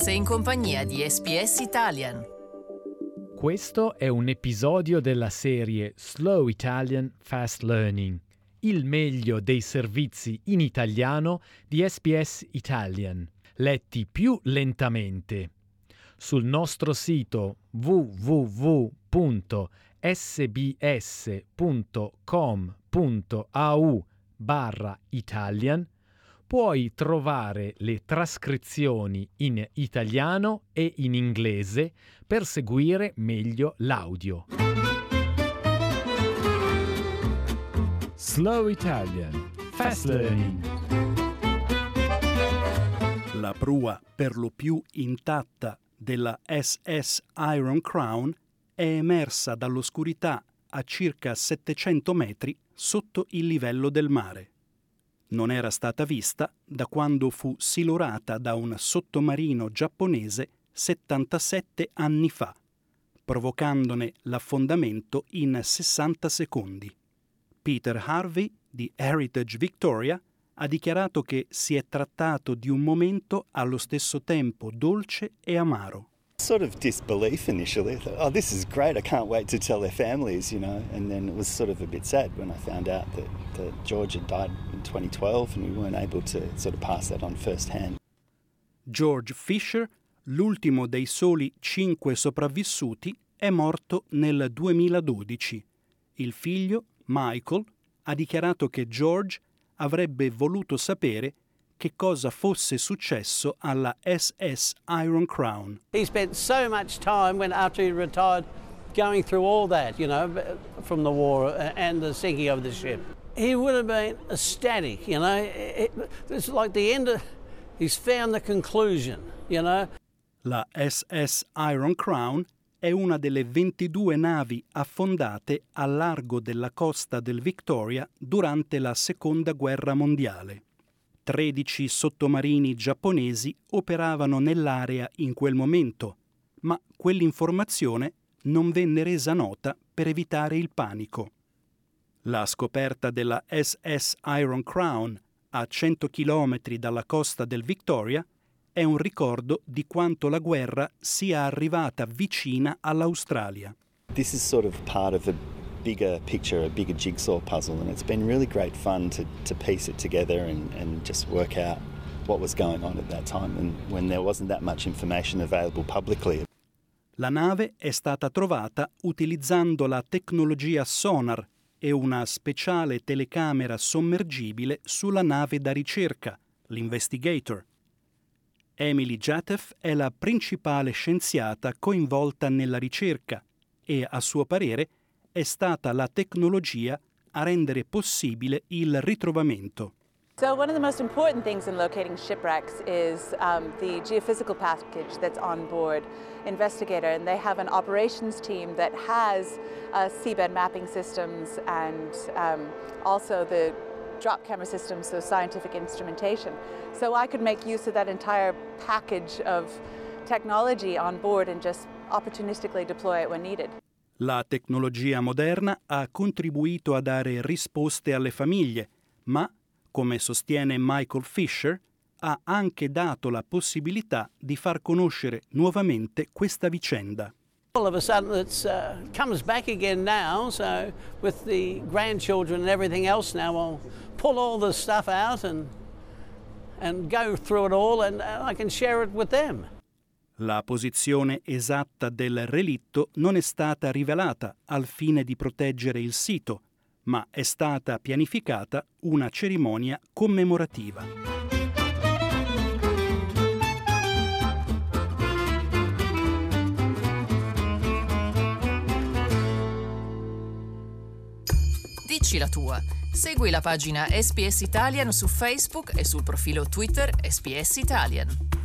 Sei in compagnia di SPS Italian. Questo è un episodio della serie Slow Italian Fast Learning, il meglio dei servizi in italiano di SPS Italian, letti più lentamente. Sul nostro sito www.sbs.com.au barra Italian puoi trovare le trascrizioni in italiano e in inglese per seguire meglio l'audio. Slow Italian Fast Learning La prua per lo più intatta della SS Iron Crown è emersa dall'oscurità a circa 700 metri sotto il livello del mare. Non era stata vista da quando fu silurata da un sottomarino giapponese 77 anni fa, provocandone l'affondamento in 60 secondi. Peter Harvey di Heritage Victoria ha dichiarato che si è trattato di un momento allo stesso tempo dolce e amaro. Sort of disbelief initially. I thought, oh, this is great. I can't wait to tell their families, you know. And then it was sort of a bit sad when I found out that, that George had died in 2012 and we weren't able to sort of pass that on firsthand. George Fisher, l'ultimo dei soli cinque sopravvissuti, è morto nel 2012. Il figlio, Michael, ha dichiarato che George avrebbe voluto sapere che cosa fosse successo alla SS Iron Crown. He spent so much time when after he retired going through all that, you know, from the war and the sinking of the ship. He would have been ecstatic, you know. It, it's like the end of, he's found the conclusion, you know. La SS Iron Crown è una delle 22 navi affondate a largo della costa del Victoria durante la Seconda Guerra Mondiale. 13 sottomarini giapponesi operavano nell'area in quel momento, ma quell'informazione non venne resa nota per evitare il panico. La scoperta della SS Iron Crown a 100 km dalla costa del Victoria è un ricordo di quanto la guerra sia arrivata vicina all'Australia. This is sort of part of a bigger picture, a bigger jigsaw puzzle, and it's been really great fun to, to piece it together and, and just work out what was going on at that time and when there wasn't that much information available publicly. La nave è stata trovata utilizzando la tecnologia sonar e una speciale telecamera sommergibile sulla nave da ricerca, l'Investigator. Emily Jatef è la principale scienziata coinvolta nella ricerca e, a suo parere, è stata la tecnologia a rendere possibile il ritrovamento. So one of the most important things in locating shipwrecks is um, the geophysical package that's on board Investigator, and they have an operations team that has uh, seabed mapping systems and um, also the drop camera systems, so scientific instrumentation. So I could make use of that entire package of technology on board and just opportunistically deploy it when needed. La tecnologia moderna ha contribuito a dare risposte alle famiglie, ma, come sostiene Michael Fisher, ha anche dato la possibilità di far conoscere nuovamente questa vicenda. All of a sudden it uh, comes back again now, so with the grandchildren and everything else now, I'll pull all the stuff out and, and go through it all and I can share it with them. La posizione esatta del relitto non è stata rivelata al fine di proteggere il sito, ma è stata pianificata una cerimonia commemorativa. Dici la tua. Segui la pagina SPS Italian su Facebook e sul profilo Twitter SPS Italian.